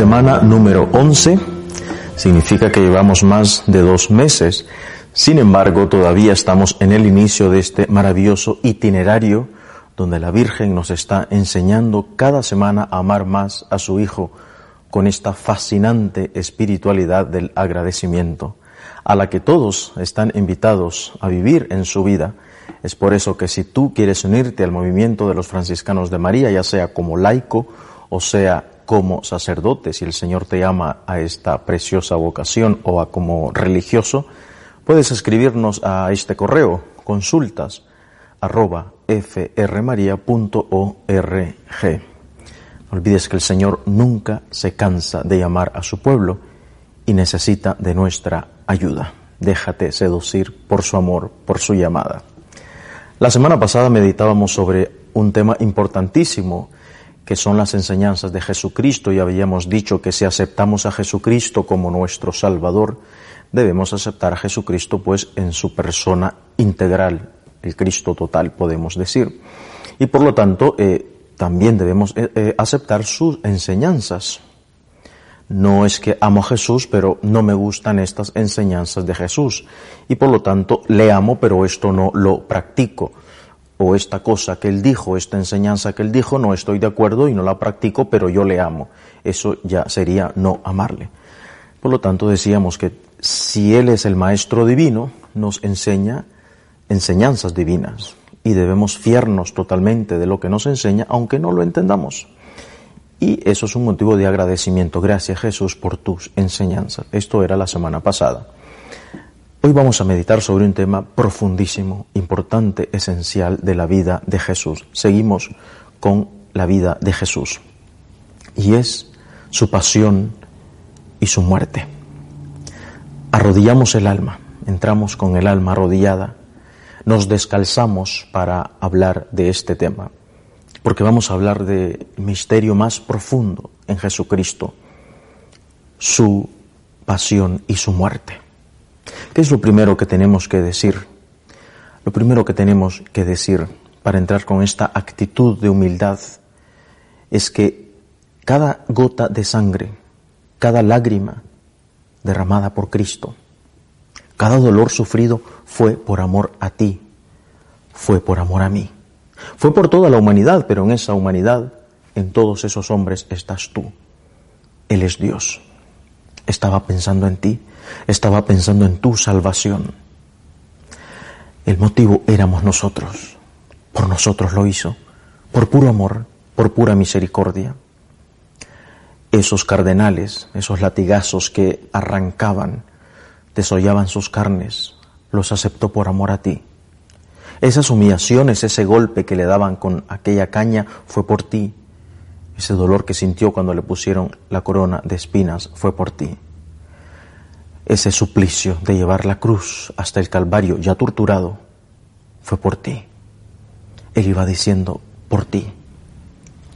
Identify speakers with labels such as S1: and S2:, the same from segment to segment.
S1: Semana número 11 significa que llevamos más de dos meses. Sin embargo, todavía estamos en el inicio de este maravilloso itinerario donde la Virgen nos está enseñando cada semana a amar más a su Hijo con esta fascinante espiritualidad del agradecimiento, a la que todos están invitados a vivir en su vida. Es por eso que si tú quieres unirte al movimiento de los franciscanos de María, ya sea como laico o sea como sacerdote, si el Señor te llama a esta preciosa vocación o a como religioso, puedes escribirnos a este correo, consultas arroba frmaria.org. No olvides que el Señor nunca se cansa de llamar a su pueblo y necesita de nuestra ayuda. Déjate seducir por su amor, por su llamada. La semana pasada meditábamos sobre un tema importantísimo que son las enseñanzas de Jesucristo y habíamos dicho que si aceptamos a Jesucristo como nuestro Salvador, debemos aceptar a Jesucristo pues en su persona integral, el Cristo total podemos decir. Y por lo tanto, eh, también debemos eh, eh, aceptar sus enseñanzas. No es que amo a Jesús, pero no me gustan estas enseñanzas de Jesús. Y por lo tanto, le amo, pero esto no lo practico. O esta cosa que él dijo, esta enseñanza que él dijo, no estoy de acuerdo y no la practico, pero yo le amo. Eso ya sería no amarle. Por lo tanto, decíamos que si Él es el Maestro Divino, nos enseña enseñanzas divinas y debemos fiarnos totalmente de lo que nos enseña, aunque no lo entendamos. Y eso es un motivo de agradecimiento. Gracias Jesús por tus enseñanzas. Esto era la semana pasada. Hoy vamos a meditar sobre un tema profundísimo, importante, esencial de la vida de Jesús. Seguimos con la vida de Jesús. Y es su pasión y su muerte. Arrodillamos el alma, entramos con el alma arrodillada nos descalzamos para hablar de este tema, porque vamos a hablar del misterio más profundo en Jesucristo, su pasión y su muerte. ¿Qué es lo primero que tenemos que decir? Lo primero que tenemos que decir para entrar con esta actitud de humildad es que cada gota de sangre, cada lágrima derramada por Cristo, cada dolor sufrido fue por amor a ti, fue por amor a mí. Fue por toda la humanidad, pero en esa humanidad, en todos esos hombres estás tú. Él es Dios. Estaba pensando en ti, estaba pensando en tu salvación. El motivo éramos nosotros. Por nosotros lo hizo, por puro amor, por pura misericordia. Esos cardenales, esos latigazos que arrancaban desollaban sus carnes, los aceptó por amor a ti. Esas humillaciones, ese golpe que le daban con aquella caña fue por ti. Ese dolor que sintió cuando le pusieron la corona de espinas fue por ti. Ese suplicio de llevar la cruz hasta el Calvario ya torturado fue por ti. Él iba diciendo, por ti,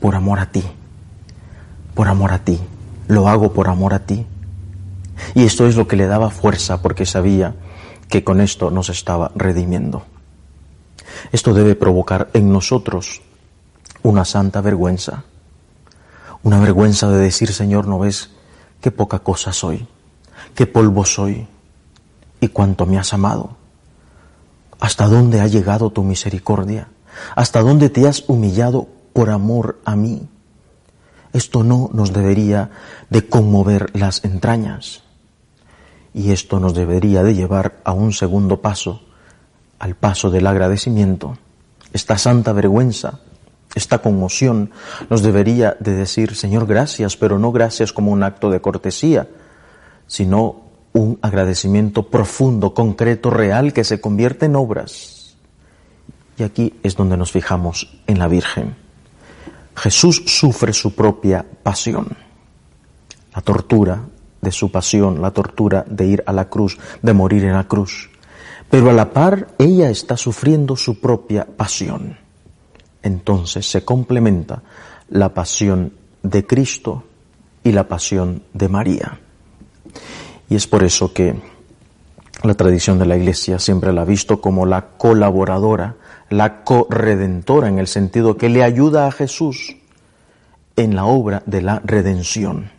S1: por amor a ti, por amor a ti, lo hago por amor a ti. Y esto es lo que le daba fuerza porque sabía que con esto nos estaba redimiendo. Esto debe provocar en nosotros una santa vergüenza, una vergüenza de decir, Señor, ¿no ves qué poca cosa soy, qué polvo soy y cuánto me has amado? ¿Hasta dónde ha llegado tu misericordia? ¿Hasta dónde te has humillado por amor a mí? Esto no nos debería de conmover las entrañas. Y esto nos debería de llevar a un segundo paso, al paso del agradecimiento. Esta santa vergüenza, esta conmoción nos debería de decir, Señor, gracias, pero no gracias como un acto de cortesía, sino un agradecimiento profundo, concreto, real, que se convierte en obras. Y aquí es donde nos fijamos en la Virgen. Jesús sufre su propia pasión, la tortura de su pasión, la tortura de ir a la cruz, de morir en la cruz. Pero a la par ella está sufriendo su propia pasión. Entonces se complementa la pasión de Cristo y la pasión de María. Y es por eso que la tradición de la Iglesia siempre la ha visto como la colaboradora, la corredentora, en el sentido que le ayuda a Jesús en la obra de la redención.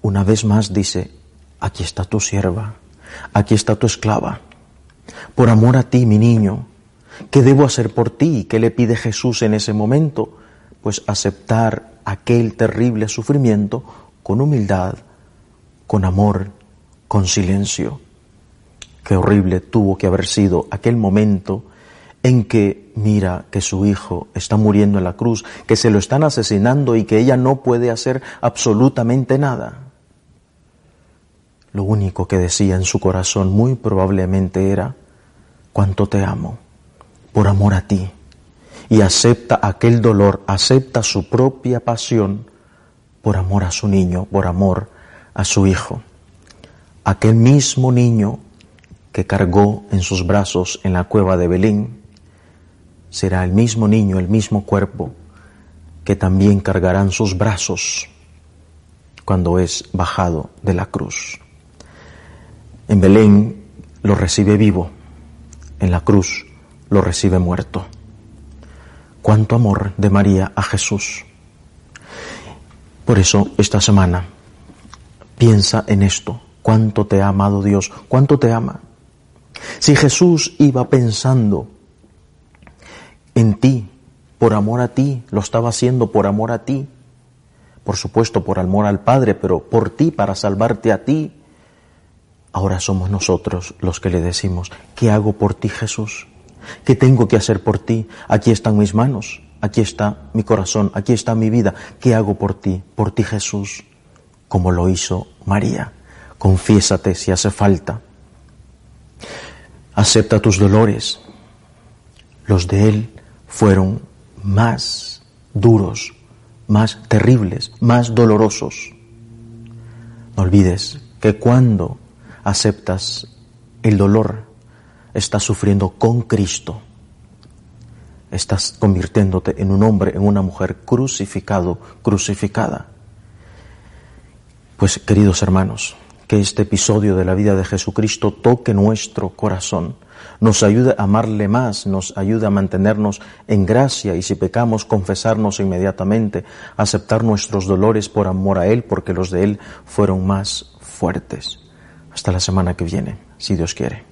S1: Una vez más dice, aquí está tu sierva, aquí está tu esclava. Por amor a ti, mi niño, ¿qué debo hacer por ti? ¿Qué le pide Jesús en ese momento? Pues aceptar aquel terrible sufrimiento con humildad, con amor, con silencio. Qué horrible tuvo que haber sido aquel momento en que mira que su hijo está muriendo en la cruz, que se lo están asesinando y que ella no puede hacer absolutamente nada. Lo único que decía en su corazón muy probablemente era, cuánto te amo, por amor a ti. Y acepta aquel dolor, acepta su propia pasión por amor a su niño, por amor a su hijo. Aquel mismo niño que cargó en sus brazos en la cueva de Belén, será el mismo niño, el mismo cuerpo, que también cargarán sus brazos cuando es bajado de la cruz. En Belén lo recibe vivo, en la cruz lo recibe muerto. Cuánto amor de María a Jesús. Por eso esta semana piensa en esto, cuánto te ha amado Dios, cuánto te ama. Si Jesús iba pensando en ti, por amor a ti, lo estaba haciendo por amor a ti, por supuesto por amor al Padre, pero por ti, para salvarte a ti. Ahora somos nosotros los que le decimos, ¿qué hago por ti Jesús? ¿Qué tengo que hacer por ti? Aquí están mis manos, aquí está mi corazón, aquí está mi vida. ¿Qué hago por ti? Por ti Jesús, como lo hizo María. Confiésate si hace falta. Acepta tus dolores, los de Él fueron más duros, más terribles, más dolorosos. No olvides que cuando aceptas el dolor, estás sufriendo con Cristo. Estás convirtiéndote en un hombre, en una mujer crucificado, crucificada. Pues queridos hermanos, que este episodio de la vida de Jesucristo toque nuestro corazón nos ayude a amarle más, nos ayude a mantenernos en gracia y si pecamos, confesarnos inmediatamente, aceptar nuestros dolores por amor a Él, porque los de Él fueron más fuertes. Hasta la semana que viene, si Dios quiere.